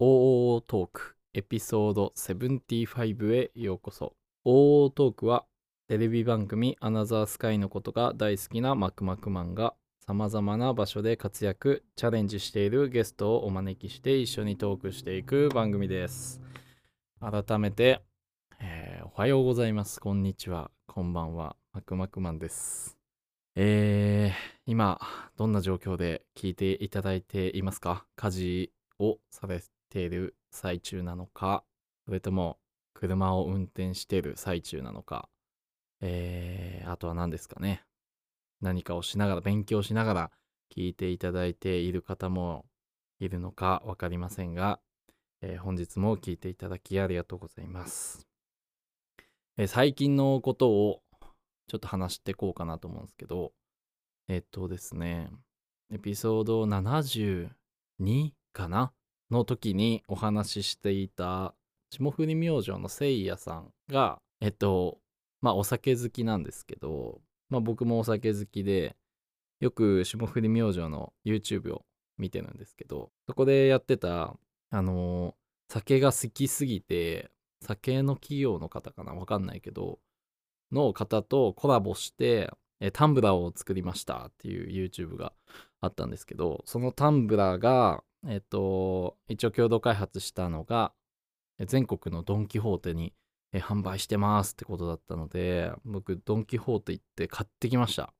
OO トークエピソード75へようこそ。OO トークはテレビ番組アナザースカイのことが大好きなマクマクマンがさまざまな場所で活躍チャレンジしているゲストをお招きして一緒にトークしていく番組です。改めて、えーおはようございます。こんにちは。こんばんは。マクマクマンです。えー、今どんな状況で聞いていただいていますか？家事をされている最中なのかそれとも車を運転している最中なのか。えー、あとは何ですかね。何かをしながら勉強しながら聞いていただいている方もいるのか分かりませんが、えー本日も聞いていただきありがとうございます、えー最近のことをちょっと話していこうかなと思うんですけどえっとですねエピソード72かな？の時にお話ししていた霜降り明星のせいやさんがえっとまあお酒好きなんですけどまあ僕もお酒好きでよく霜降り明星の YouTube を見てるんですけどそこでやってたあの酒が好きすぎて酒の企業の方かなわかんないけどの方とコラボしてえタンブラーを作りましたっていう YouTube があったんですけどそのタンブラーがえっと一応共同開発したのが全国のドン・キホーテに販売してますってことだったので僕ドン・キホーテ行って買ってきました。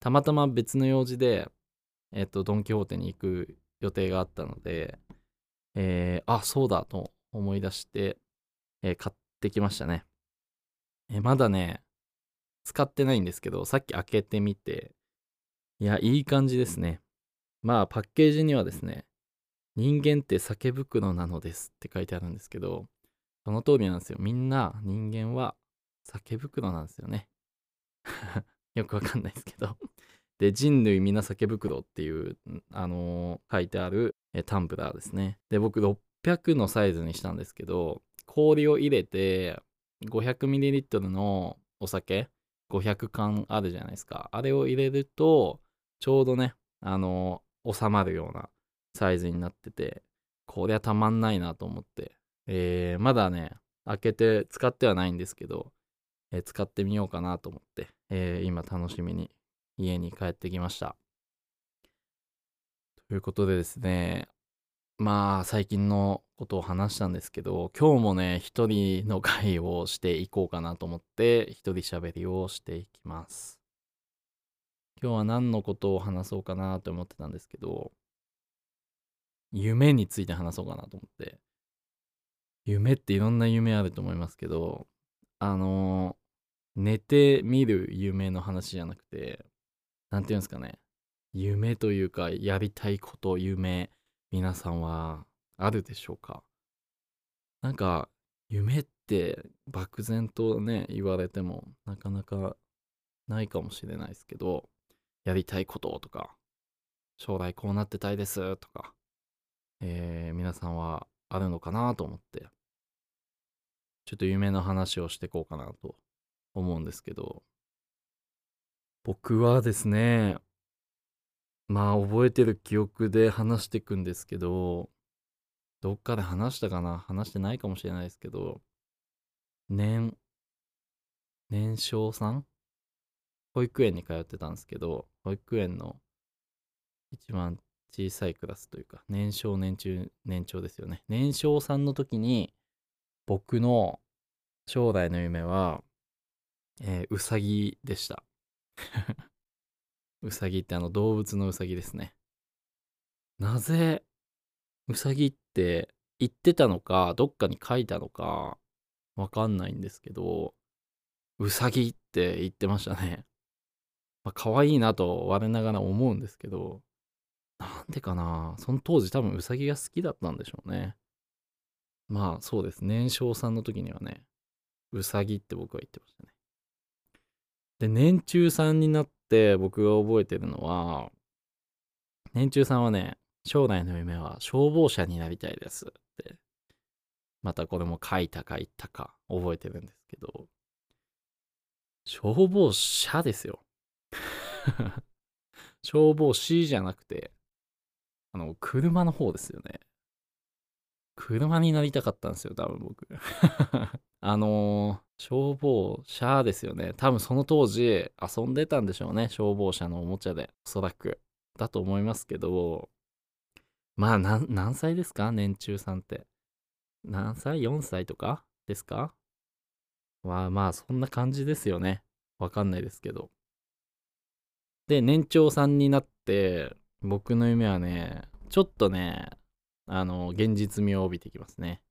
たまたま別の用事でえっとドン・キホーテに行く予定があったのでえーあそうだと思い出して、えー買ってきましたね。えまだね使ってないんですけどさっき開けてみていやいい感じですね。まあパッケージにはですね人間って酒袋なのですって書いてあるんですけどその通りなんですよ。みんな人間は酒袋なんですよね。よくわかんないですけど。で人類みんな酒袋っていうあのー書いてあるえタンブラーですね。で僕600のサイズにしたんですけど氷を入れて 500ml のお酒500缶あるじゃないですか。あれを入れるとちょうどねあの収まるようなサイズになっててこりゃたまんないなと思って、えーまだね開けて使ってはないんですけど、えー使ってみようかなと思って、えー今楽しみに家に帰ってきました。ということでですねまあ最近のことを話したんですけど今日もね一人の会をしていこうかなと思って一人喋りをしていきます。今日は何のことを話そうかなと思ってたんですけど夢について話そうかなと思って。夢っていろんな夢あると思いますけどあの寝て見る夢の話じゃなくてなんていうんですかね。夢というかやりたいこと夢皆さんはあるでしょうか？なんか夢って漠然とね言われてもなかなかないかもしれないですけどやりたいこととか将来こうなってたいですとか、えー皆さんはあるのかなと思ってちょっと夢の話をしていこうかなと思うんですけど。僕はですねまあ覚えてる記憶で話していくんですけどどっかで話したかな話してないかもしれないですけど年年少さん保育園に通ってたんですけど保育園の一番小さいクラスというか年少年中年長ですよね。年少さんの時に僕の将来の夢は、えー、うさぎでした。うさぎってあの動物のうさぎですね。なぜうさぎって言ってたのかどっかに書いたのかわかんないんですけどうさぎって言ってましたね。まあ可愛いなと我ながら思うんですけどなんでかな。その当時多分うさぎが好きだったんでしょうね。まあそうです。年少さんの時にはねうさぎって僕は言ってましたね。で年中さんになって僕が覚えてるのは年中さんはね将来の夢は消防車になりたいですってまたこれも書いたか言ったか覚えてるんですけど消防車ですよ。消防士じゃなくてあの車の方ですよね車になりたかったんですよ、多分僕。あのー、消防車ですよね。多分その当時遊んでたんでしょうね。消防車のおもちゃで。おそらく。だと思いますけど、まあ何歳ですか？年中さんって。何歳 ?4 歳とかですか？まあまあそんな感じですよね。わかんないですけど。で、年長さんになって、僕の夢はね、ちょっとね、あの、現実味を帯びてきますね。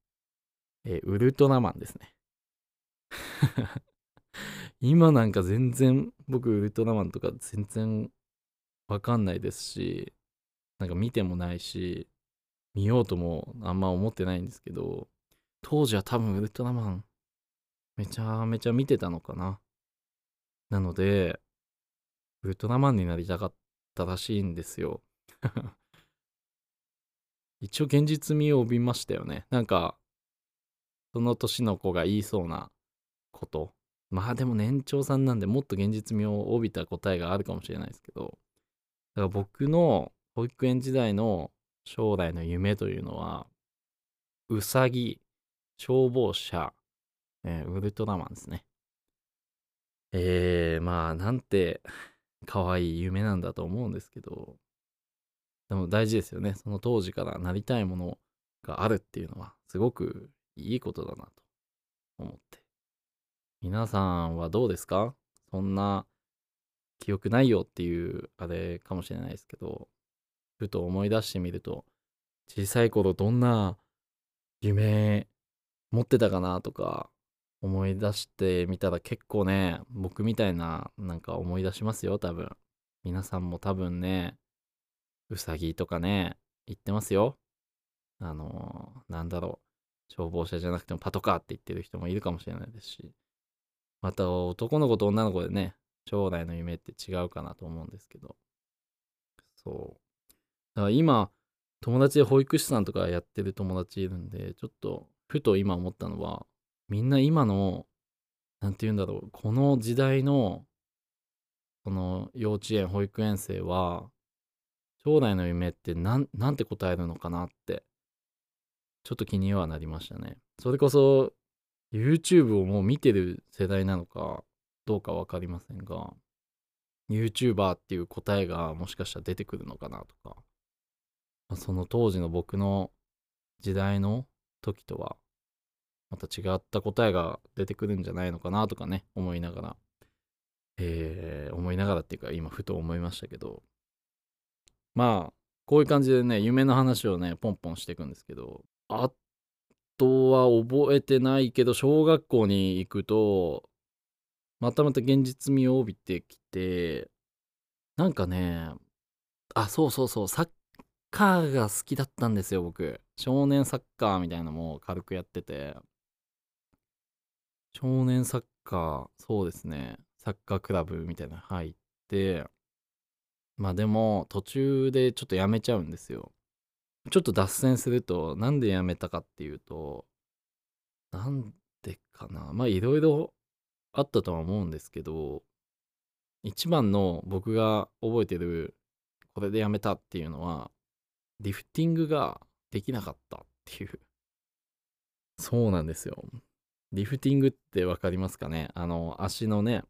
えウルトラマンですね。今なんか全然僕ウルトラマンとか全然わかんないですし、なんか見てもないし、見ようともあんま思ってないんですけど、当時は多分ウルトラマンめちゃめちゃ見てたのかな。なので、ウルトラマンになりたかったらしいんですよ。一応現実味を帯びましたよね。なんか、その年の子が言いそうなこと。まあでも年長さんなんでもっと現実味を帯びた答えがあるかもしれないですけど、だから僕の保育園時代の将来の夢というのは、うさぎ、消防車、えー、ウルトラマンですね。えー、まあなんて可愛い夢なんだと思うんですけど、でも大事ですよね。その当時からなりたいものがあるっていうのは、すごくいいことだなと思って。皆さんはどうですか？そんな記憶ないよっていうあれかもしれないですけど、ふと思い出してみると、小さい頃どんな夢持ってたかなとか思い出してみたら結構ね、僕みたいななんか思い出しますよ、多分。皆さんも多分ね、うさぎとかね、言ってますよ。あのー、なんだろう。消防車じゃなくてもパトカーって言ってる人もいるかもしれないですし。また男の子と女の子でね、将来の夢って違うかなと思うんですけど。そう。だから今、友達で保育士さんとかやってる友達いるんで、ちょっと、ふと今思ったのは、みんな今の、なんて言うんだろう、この時代の、この幼稚園、保育園生は、将来の夢ってなんなんて答えるのかなってちょっと気にはなりましたね。それこそ YouTube をもう見てる世代なのかどうか分かりませんが YouTuber っていう答えがもしかしたら出てくるのかなとか、まあ、その当時の僕の時代の時とはまた違った答えが出てくるんじゃないのかなとかね思いながらえー、思いながらっていうか今ふと思いましたけどまあ、こういう感じでね、夢の話をね、ポンポンしていくんですけど、あとは覚えてないけど、小学校に行くと、またまた現実味を帯びてきて、なんかね、あ、そうそうそう、サッカーが好きだったんですよ、僕。少年サッカーみたいなのも軽くやってて。少年サッカー、そうですね、サッカークラブみたいなの入って、まあでも途中でちょっとやめちゃうんですよ。ちょっと脱線するとなんでやめたかっていうとなんでかな。まあいろいろあったとは思うんですけど一番の僕が覚えてるこれでやめたっていうのはリフティングができなかったっていう。そうなんですよ。リフティングって分かりますかね？あの足のね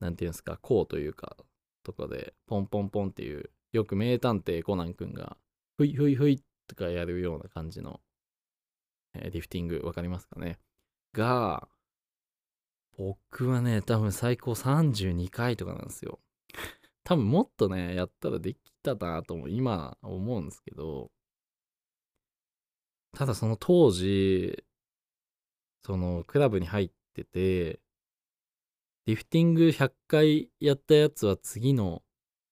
何て言うんですか甲というかとかでポンポンポンっていうよく名探偵コナン君がふいふいふいとかやるような感じの、えー、リフティングわかりますかね？が僕はね多分最高32回とかなんですよ。多分もっとねやったらできたなとも今思うんですけどただその当時そのクラブに入っててリフティング100回やったやつは次の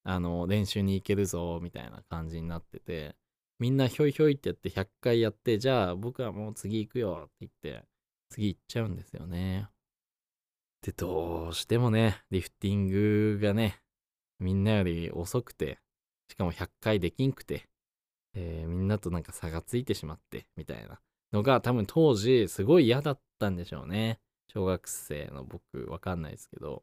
あの練習に行けるぞみたいな感じになっててみんなひょいひょいってやって100回やってじゃあ僕はもう次行くよって言って次行っちゃうんですよね。でどうしてもねリフティングがねみんなより遅くてしかも100回できんくて、えー、みんなとなんか差がついてしまってみたいな。のが多分当時すごい嫌だったんでしょうね。小学生の僕わかんないですけど。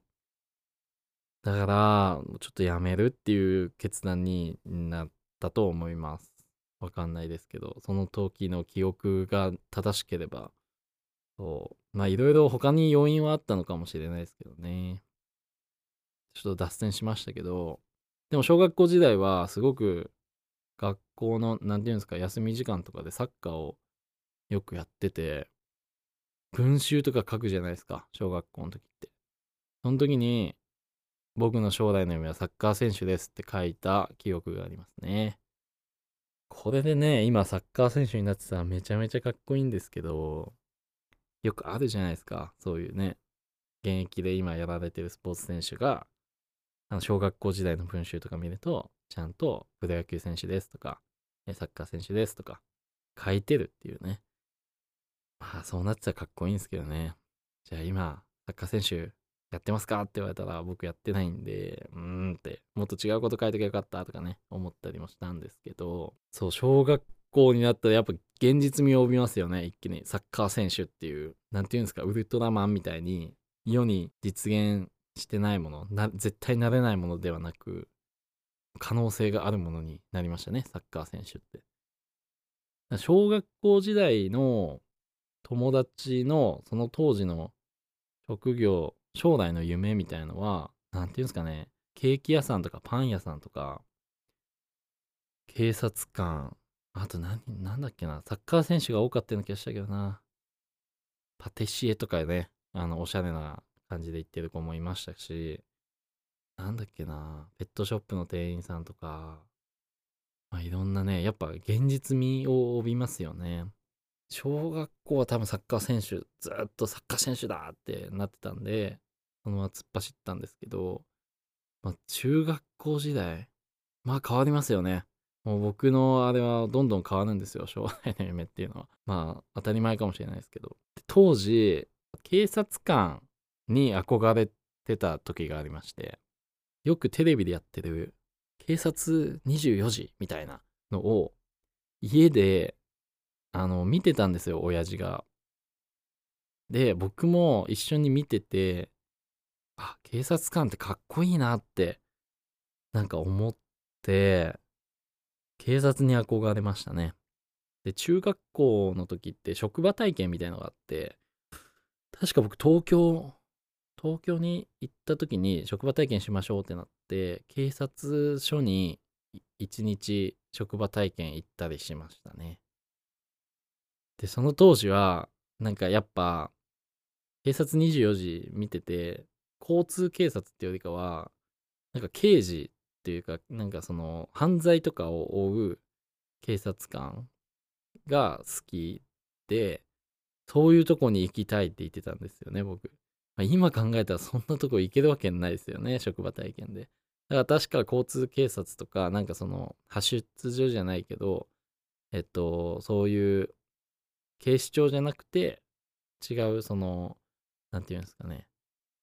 だからちょっとやめるっていう決断になったと思います。わかんないですけど、その時の記憶が正しければ、そう、まあいろいろ他に要因はあったのかもしれないですけどね。ちょっと脱線しましたけど、でも小学校時代はすごく学校の、なんていうんですか、休み時間とかでサッカーをよくやってて、文集とか書くじゃないですか、小学校の時って。その時に、僕の将来の夢はサッカー選手ですって書いた記憶がありますね。これでね、今サッカー選手になってたらめちゃめちゃかっこいいんですけど、よくあるじゃないですか、そういうね、現役で今やられてるスポーツ選手が、あの小学校時代の文集とか見ると、ちゃんとプロ野球選手ですとか、サッカー選手ですとか、書いてるっていうね。まあそうなってたらかっこいいんですけどね。じゃあ今、サッカー選手やってますか？って言われたら僕やってないんで、うーんって、もっと違うこと書いときゃよかったとかね、思ったりもしたんですけど、そう、小学校になったらやっぱ現実味を帯びますよね、一気に。サッカー選手っていう、なんていうんですか、ウルトラマンみたいに世に実現してないものな、絶対なれないものではなく、可能性があるものになりましたね、サッカー選手って。小学校時代の友達のその当時の職業、将来の夢みたいのは、なんていうんですかね、ケーキ屋さんとかパン屋さんとか、警察官、あと何、なんだっけな、サッカー選手が多かったような気がしたけどな。パティシエとかね、あの、おしゃれな感じで言ってる子もいましたし、なんだっけな、ペットショップの店員さんとか、まあ、いろんなね、やっぱ現実味を帯びますよね。小学校は多分サッカー選手、ずっとサッカー選手だってなってたんで、そのまま突っ走ったんですけど、まあ、中学校時代、まあ変わりますよね。もう僕のあれはどんどん変わるんですよ、将来の夢っていうのは。まあ当たり前かもしれないですけど。当時、警察官に憧れてた時がありまして、よくテレビでやってる警察24時みたいなのを家であの見てたんですよ、親父が。で、僕も一緒に見てて、あ、警察官ってかっこいいなってなんか思って、警察に憧れましたね。で、中学校の時って職場体験みたいのがあって、確か僕東京東京に行った時に職場体験しましょうってなって警察署に一日職場体験行ったりしましたねでその当時はなんかやっぱ警察24時見てて交通警察っていうよりかはなんか刑事っていうかなんかその犯罪とかを追う警察官が好きでそういうとこに行きたいって言ってたんですよね僕まあ、今考えたらそんなとこ行けるわけないですよね、職場体験で。だから確か交通警察とか、なんかその、派出所じゃないけど、えっと、そういう警視庁じゃなくて、違う、その、なんていうんですかね、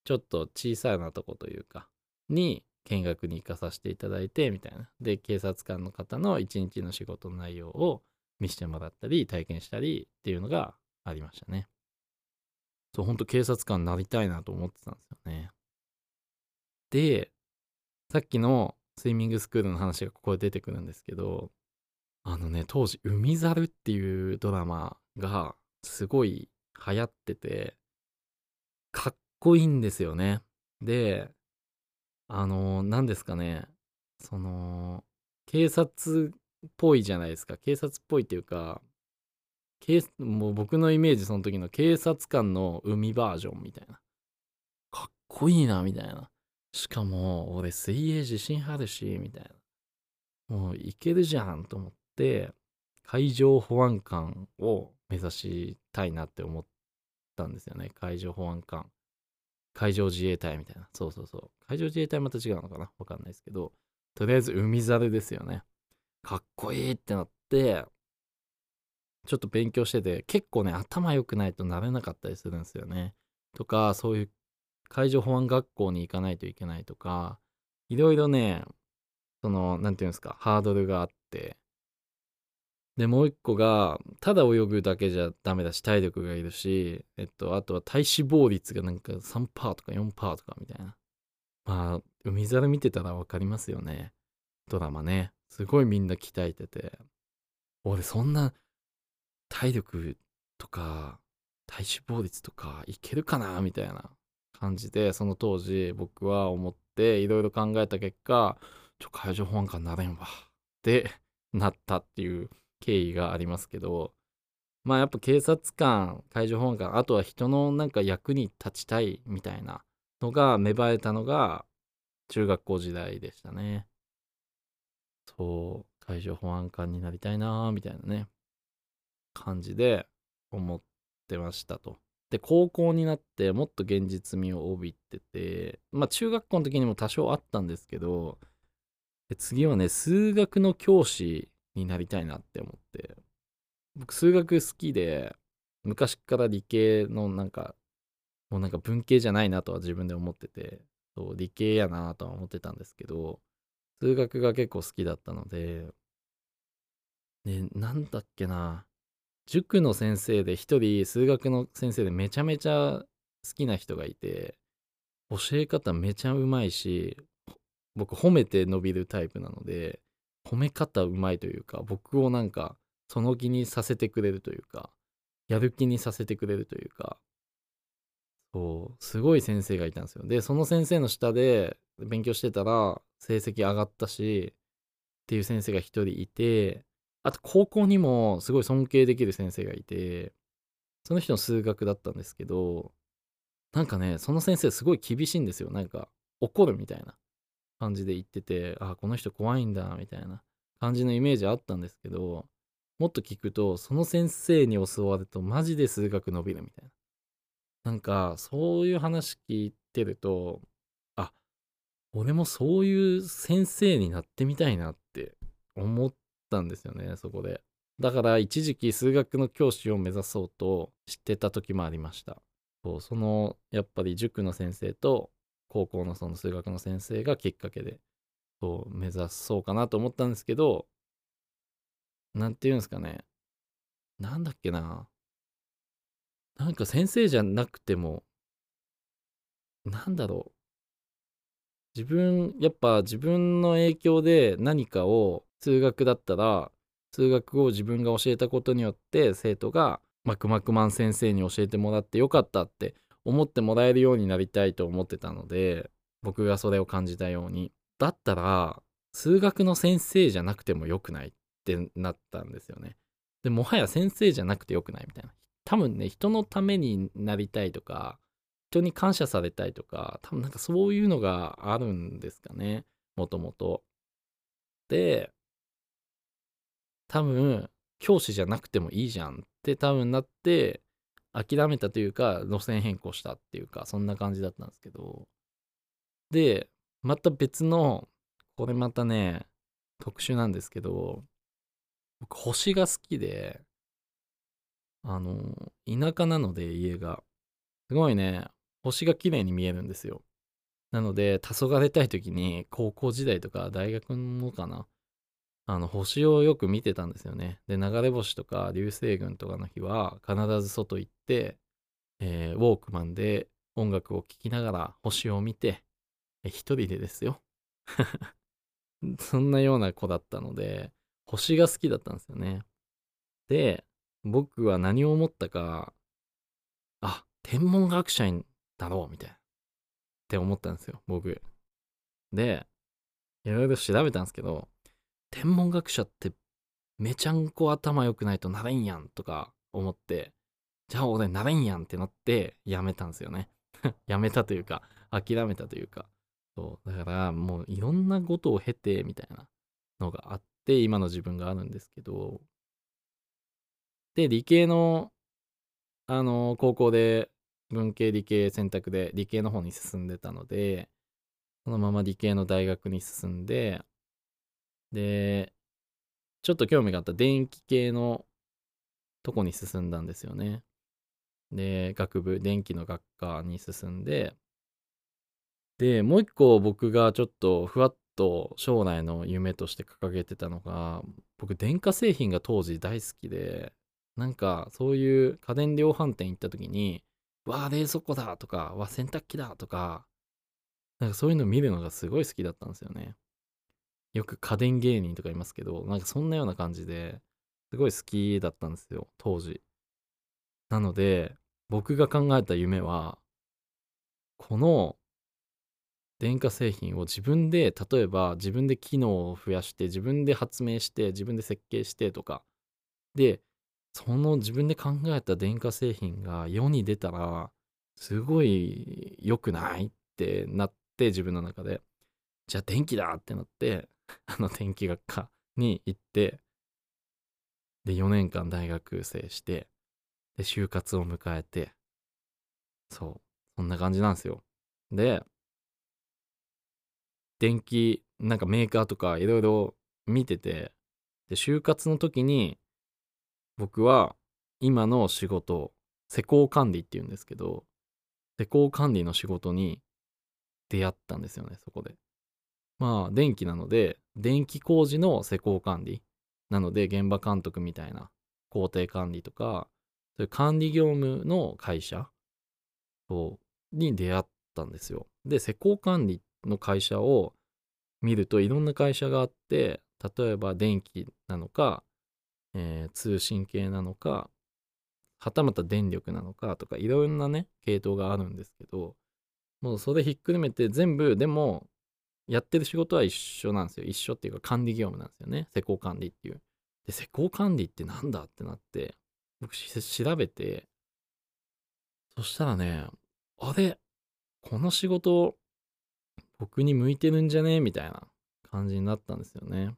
ちょっと小さなとこというか、に見学に行かさせていただいて、みたいな。で、警察官の方の一日の仕事の内容を見せてもらったり、体験したりっていうのがありましたね。そう、ほんと警察官になりたいなと思ってたんですよね。で、さっきのスイミングスクールの話がここで出てくるんですけど、あのね、当時、海猿っていうドラマがすごい流行ってて、かっこいいんですよね。で、あの、何ですかね、その、警察っぽいじゃないですか。警察っぽいっていうか、もう僕のイメージその時の警察官の海バージョンみたいな。かっこいいな、みたいな。しかも、俺水泳自信あるし、みたいな。もういけるじゃんと思って、海上保安官を目指したいなって思ったんですよね。海上保安官。海上自衛隊みたいな。そうそうそう。海上自衛隊また違うのかな？わかんないですけど、とりあえず海猿ですよね。かっこいいってなって、ちょっと勉強してて、結構ね、頭良くないとなれなかったりするんですよね。とか、そういう海上保安学校に行かないといけないとか、いろいろね、その、なんていうんですか、ハードルがあって、で、もう一個が、ただ泳ぐだけじゃダメだし、体力がいるし、えっと、あとは体脂肪率がなんか3%とか4%とかみたいな。まあ、海猿見てたらわかりますよね。ドラマね。すごいみんな鍛えてて。俺そんな体力とか体脂肪率とかいけるかな？みたいな感じでその当時僕は思っていろいろ考えた結果ちょ海上保安官なれんわってなったっていう経緯がありますけどまあやっぱ警察官海上保安官あとは人のなんか役に立ちたいみたいなのが芽生えたのが中学校時代でしたね。そう海上保安官になりたいなーみたいなね感じで思ってましたと。で高校になってもっと現実味を帯びててまあ中学校の時にも多少あったんですけど次はね数学の教師になりたいなって思って。僕数学好きで昔から理系のなんかもうなんか文系じゃないなとは自分で思っててそう理系やなとは思ってたんですけど数学が結構好きだったのでねなんだっけな塾の先生で一人数学の先生でめちゃめちゃ好きな人がいて教え方めちゃうまいし僕褒めて伸びるタイプなので褒め方うまいというか僕をなんかその気にさせてくれるというかやる気にさせてくれるというかそうすごい先生がいたんですよ。でその先生の下で勉強してたら成績上がったしっていう先生が一人いてあと高校にもすごい尊敬できる先生がいてその人の数学だったんですけどなんかねその先生すごい厳しいんですよ。なんか怒るみたいな。感じで言っててあこの人怖いんだみたいな感じのイメージあったんですけどもっと聞くとその先生に教わるとマジで数学伸びるみたいな。なんかそういう話聞いてるとあ俺もそういう先生になってみたいなって思ったんですよねそこで。だから一時期数学の教師を目指そうとしてた時もありました。そうそのやっぱり塾の先生と高校のその数学の先生がきっかけでそう目指そうかなと思ったんですけどなんて言うんですかね。なんだっけな。なんか先生じゃなくてもなんだろう。自分やっぱ自分の影響で何かを数学だったら数学を自分が教えたことによって生徒がマクマクマン先生に教えてもらってよかったって思ってもらえるようになりたいと思ってたので僕がそれを感じたように。だったら数学の先生じゃなくてもよくないってなったんですよね。でもはや先生じゃなくてよくないみたいな。多分ね人のためになりたいとか人に感謝されたいとか多分なんかそういうのがあるんですかね。もともと。で多分教師じゃなくてもいいじゃんって多分なって諦めたというか路線変更したっていうかそんな感じだったんですけど。でまた別のこれまたね特殊なんですけど僕星が好きであの田舎なので家が。すごいね星が綺麗に見えるんですよ。なので黄昏たい時に高校時代とか大学のかなあの星をよく見てたんですよね。で流れ星とか流星群とかの日は必ず外行って、えー、ウォークマンで音楽を聴きながら星を見て、え一人でですよ。そんなような子だったので星が好きだったんですよね。で僕は何を思ったかあ天文学者になろうみたいなって思ったんですよ僕。でいろいろ調べたんですけど天文学者ってめちゃんこ頭良くないとなれんやんとか思って、じゃあ俺なれんやんってなってやめたんですよね。やめたというか、諦めたというか。そう。だからもういろんなことを経てみたいなのがあって、今の自分があるんですけど、で、理系の、あの、高校で文系理系選択で理系の方に進んでたので、そのまま理系の大学に進んで、で、ちょっと興味があった電気系のとこに進んだんですよね。で、学部、電気の学科に進んで、で、もう一個僕がちょっとふわっと将来の夢として掲げてたのが、僕、電化製品が当時大好きで、なんかそういう家電量販店行った時に、わあ、冷蔵庫だとか、わあ、洗濯機だとか、なんかそういうの見るのがすごい好きだったんですよね。よく家電芸人とかいますけど、なんかそんなような感じで、すごい好きだったんですよ、当時。なので、僕が考えた夢は、この電化製品を自分で、例えば自分で機能を増やして、自分で発明して、自分で設計してとか、で、その自分で考えた電化製品が世に出たら、すごい良くないってなって自分の中で、じゃあ電気だってなって、あの電気学科に行って、で、4年間大学生して、で、就活を迎えて、そう、そんな感じなんですよ。で、電気、なんかメーカーとかいろいろ見てて、で、就活の時に、僕は今の仕事、施工管理っていうんですけど、施工管理の仕事に出会ったんですよね、そこで。まあ、電気なので、電気工事の施工管理。なので、現場監督みたいな工程管理とか、そういう管理業務の会社に出会ったんですよ。で、施工管理の会社を見るといろんな会社があって、例えば電気なのか、えー、通信系なのか、はたまた電力なのかとかいろんなね、系統があるんですけど、もうそれひっくるめて全部、でも、やってる仕事は一緒なんですよ。一緒っていうか管理業務なんですよね。施工管理っていう。で、施工管理ってなんだってなって、僕調べて、そしたらね、あれこの仕事、僕に向いてるんじゃね？みたいな感じになったんですよね。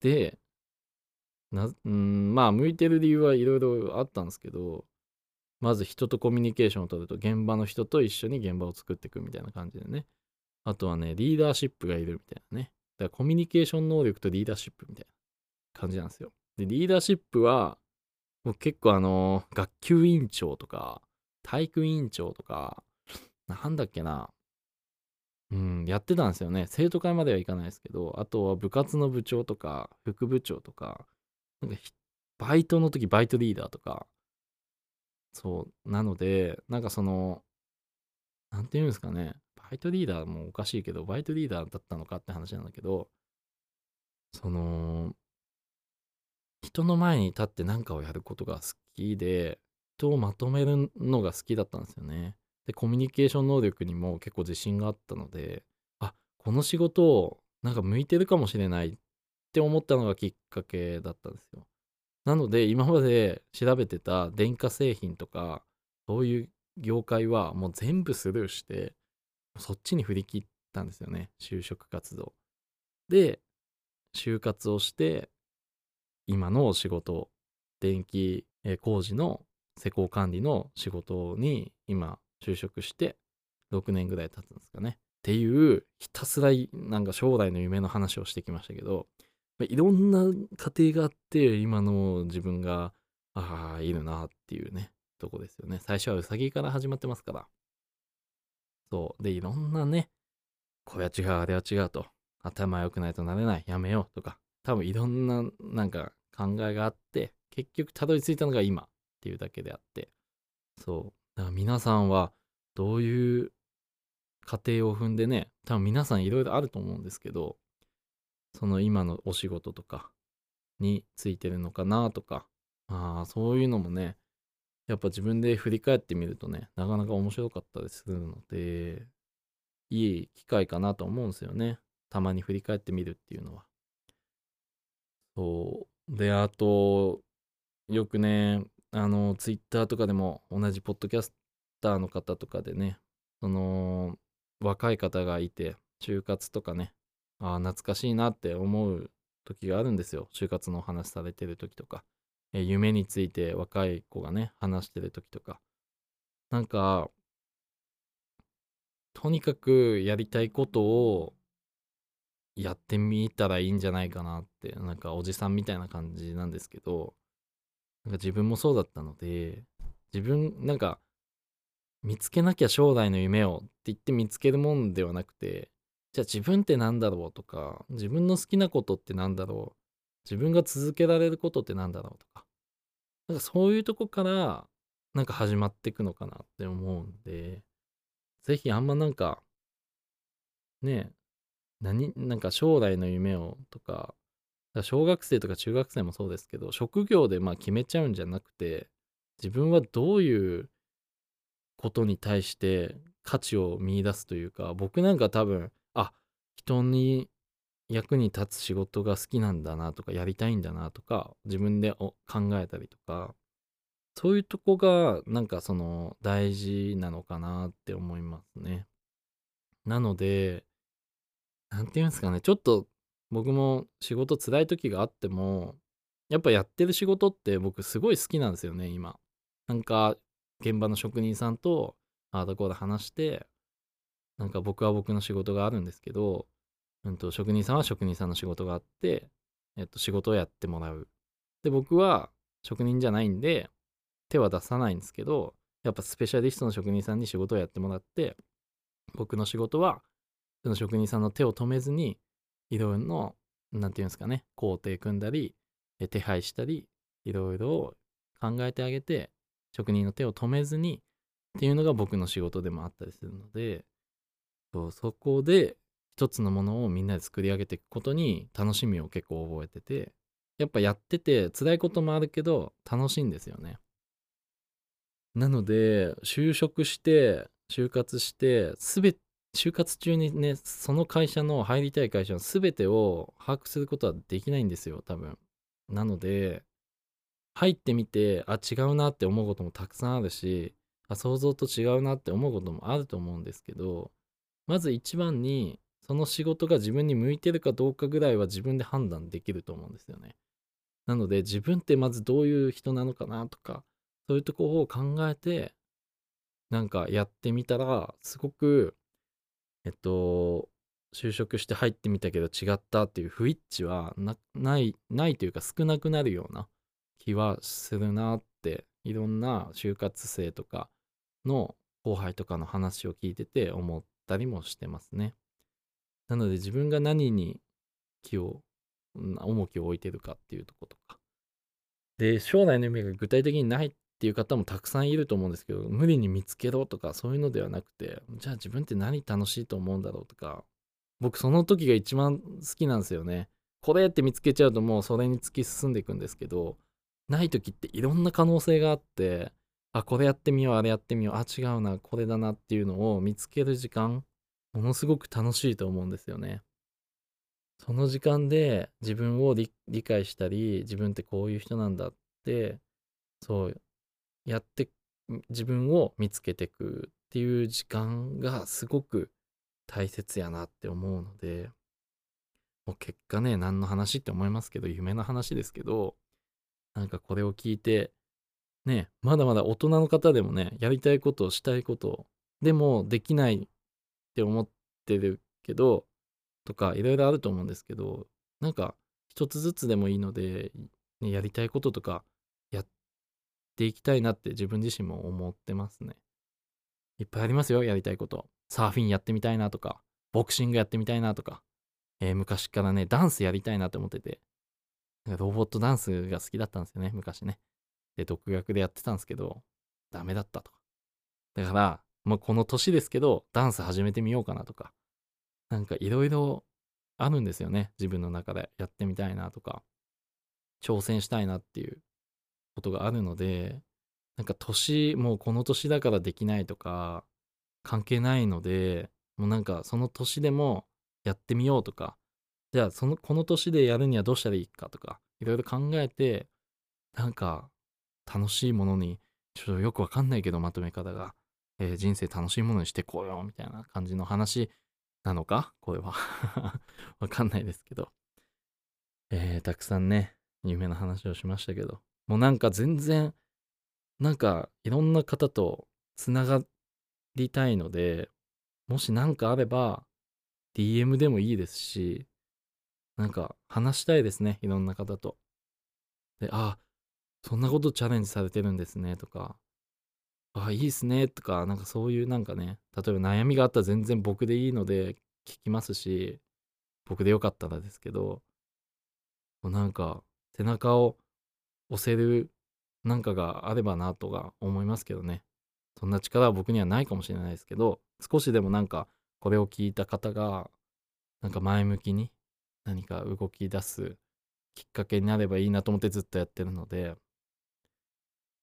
で、な、うん、まあ、向いてる理由はいろいろあったんですけど、まず人とコミュニケーションを取ると、現場の人と一緒に現場を作っていくみたいな感じでね。あとはね、リーダーシップがいるみたいなね。だからコミュニケーション能力とリーダーシップみたいな感じなんですよ。で、リーダーシップは、僕結構あの学級委員長とか、体育委員長とか、なんだっけな。うん、やってたんですよね。生徒会まではいかないですけど、あとは部活の部長とか、副部長とか、なんかバイトの時バイトリーダーとか、そう、なので、なんかその、なんていうんですかね、イトリーダーもおかしいけど、バイトリーダーだったのかって話なんだけど、その、人の前に立って何かをやることが好きで、人をまとめるのが好きだったんですよね。で、コミュニケーション能力にも結構自信があったので、あ、この仕事をなんか向いてるかもしれないって思ったのがきっかけだったんですよ。なので、今まで調べてた電化製品とか、そういう業界はもう全部スルーして、そっちに振り切ったんですよね。就職活動。で、就活をして、今の仕事、電気工事の施工管理の仕事に今就職して6年ぐらい経つんですかね。っていうひたすらなんか将来の夢の話をしてきましたけどいろんな家庭があって今の自分がああいるなっていうねとこですよね。最初はうさぎから始まってますから。そう。で、いろんなね、これは違う、あれは違うと。頭良くないとなれない。やめようとか。多分いろんななんか考えがあって、結局たどり着いたのが今っていうだけであって。そう。だから皆さんはどういう過程を踏んでね、多分皆さんいろいろあると思うんですけど、その今のお仕事とかについてるのかなとか、ああ、そういうのもね、やっぱ自分で振り返ってみるとね、なかなか面白かったりするので、いい機会かなと思うんですよね。たまに振り返ってみるっていうのは。そう。で、あと、よくね、あの、ツイッターとかでも同じポッドキャスターの方とかでね、その、若い方がいて、就活とかね、ああ、懐かしいなって思う時があるんですよ。就活のお話されてる時とか。え夢について若い子がね、話してる時とか。なんか、とにかくやりたいことをやってみたらいいんじゃないかなって、なんかおじさんみたいな感じなんですけど、なんか自分もそうだったので、自分、なんか、見つけなきゃ将来の夢をって言って見つけるもんではなくて、じゃあ自分って何だろうとか、自分の好きなことって何だろう、自分が続けられることって何だろうとか、なんかそういうとこから、なんか始まっていくのかなって思うんで、ぜひあんまなんか、ね何、なんか将来の夢をとか、ら小学生とか中学生もそうですけど職業でまあ決めちゃうんじゃなくて自分はどういうことに対して価値を見出すというか僕なんか多分あ人に役に立つ仕事が好きなんだなとかやりたいんだなとか自分で考えたりとかそういうとこがなんかその大事なのかなって思いますね。なので何て言うんですかねちょっと僕も仕事辛い時があってもやっぱやってる仕事って僕すごい好きなんですよね今。なんか現場の職人さんとああだこうだ話してなんか僕は僕の仕事があるんですけどうんと、職人さんは職人さんの仕事があって、えっと、仕事をやってもらう。で、僕は職人じゃないんで、手は出さないんですけど、やっぱスペシャリストの職人さんに仕事をやってもらって、僕の仕事は、その職人さんの手を止めずに、いろいろの、なんていうんですかね、工程組んだり、手配したり、いろいろ考えてあげて、職人の手を止めずにっていうのが僕の仕事でもあったりするので、そうそこで一つのものをみんなで作り上げていくことに楽しみを結構覚えててやっぱやってて辛いこともあるけど楽しいんですよね。なので就職して就活してすべ就活中にねその会社の入りたい会社の全てを把握することはできないんですよ多分。なので入ってみてあ違うなって思うこともたくさんあるしあ想像と違うなって思うこともあると思うんですけどまず一番にその仕事が自分に向いてるかどうかぐらいは自分で判断できると思うんですよね。なので自分ってまずどういう人なのかなとかそういうとこを考えてなんかやってみたらすごくえっと就職して入ってみたけど違ったっていう不一致はないないというか少なくなるような気はするなっていろんな就活生とかの後輩とかの話を聞いてて思ったりもしてますね。なので自分が何に気を、重きを置いてるかっていうとことか。で、将来の夢が具体的にないっていう方もたくさんいると思うんですけど、無理に見つけろとかそういうのではなくて、じゃあ自分って何楽しいと思うんだろうとか、僕その時が一番好きなんですよね。これって見つけちゃうともうそれに突き進んでいくんですけど、ない時っていろんな可能性があって、あ、これやってみよう、あれやってみよう、あ、違うな、これだなっていうのを見つける時間ものすごく楽しいと思うんですよね。その時間で自分を理解したり、自分ってこういう人なんだって、そうやって自分を見つけていくっていう時間がすごく大切やなって思うので、もう結果ね、何の話って思いますけど、夢の話ですけど、なんかこれを聞いて、ね、まだまだ大人の方でもね、やりたいことをしたいことでもできないって思ってるけど、とかいろいろあると思うんですけど、なんか一つずつでもいいので、ね、やりたいこととかやっていきたいなって自分自身も思ってますね。いっぱいありますよ、やりたいこと。サーフィンやってみたいなとか、ボクシングやってみたいなとか、えー、昔からね、ダンスやりたいなって思ってて、ロボットダンスが好きだったんですよね、昔ね。で、独学でやってたんですけど、ダメだったとか。だから、まあ、この年ですけど、ダンス始めてみようかなとか、なんかいろいろあるんですよね。自分の中でやってみたいなとか、挑戦したいなっていうことがあるので、なんか年、もうこの年だからできないとか、関係ないので、もうなんかその年でもやってみようとか、じゃあその、この年でやるにはどうしたらいいかとか、いろいろ考えて、なんか楽しいものに、ちょっとよくわかんないけどまとめ方が、えー、人生楽しいものにしてこうよ、みたいな感じの話なのか？これはわかんないですけど。えー、たくさんね、夢の話をしましたけど、もうなんか全然、なんかいろんな方とつながりたいので、もし何かあれば、DM でもいいですし、なんか話したいですね、いろんな方と。で、あ、そんなことチャレンジされてるんですね、とか、あ、いいっすねとか、なんかそういうなんかね、例えば悩みがあったら全然僕でいいので聞きますし、僕でよかったらですけど、もうなんか背中を押せるなんかがあればなとか思いますけどね。そんな力は僕にはないかもしれないですけど、少しでもなんかこれを聞いた方が、なんか前向きに何か動き出すきっかけになればいいなと思ってずっとやってるので、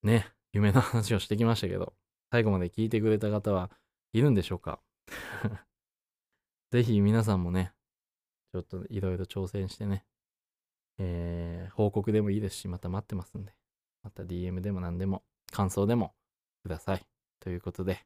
ね、夢の話をしてきましたけど、最後まで聞いてくれた方はいるんでしょうか？ぜひ皆さんもね、ちょっといろいろ挑戦してね、えー、報告でもいいですし、また待ってますんで、また DM でも何でも、感想でもください。ということで、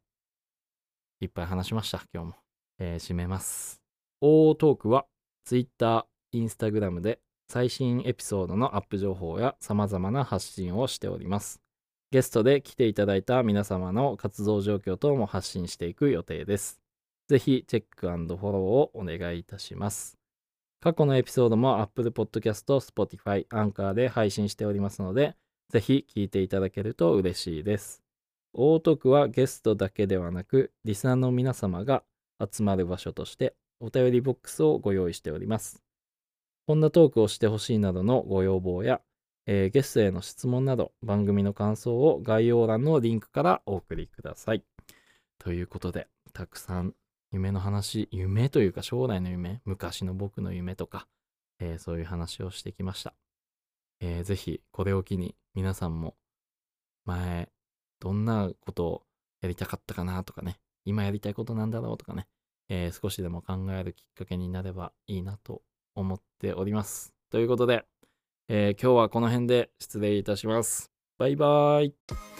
いっぱい話しました、今日も。えー、締めます。大トークは Twitter、Instagram で最新エピソードのアップ情報や様々な発信をしております。ゲストで来ていただいた皆様の活動状況等も発信していく予定です。ぜひチェックフォローをお願いいたします。過去のエピソードも Apple Podcast、Spotify、Anchor で配信しておりますので、ぜひ聞いていただけると嬉しいです。大徳はゲストだけではなく、リスナーの皆様が集まる場所としてお便りボックスをご用意しております。こんなトークをしてほしいなどのご要望や、えー、ゲストへの質問など番組の感想を概要欄のリンクからお送りください。ということで、たくさん夢の話、夢というか将来の夢、昔の僕の夢とか、えー、そういう話をしてきました。えー、ぜひこれを機に皆さんも前どんなことをやりたかったかなとかね、今やりたいことなんだろうとかね、えー、少しでも考えるきっかけになればいいなと思っております。ということで、えー、今日はこの辺で失礼いたします。バイバーイ。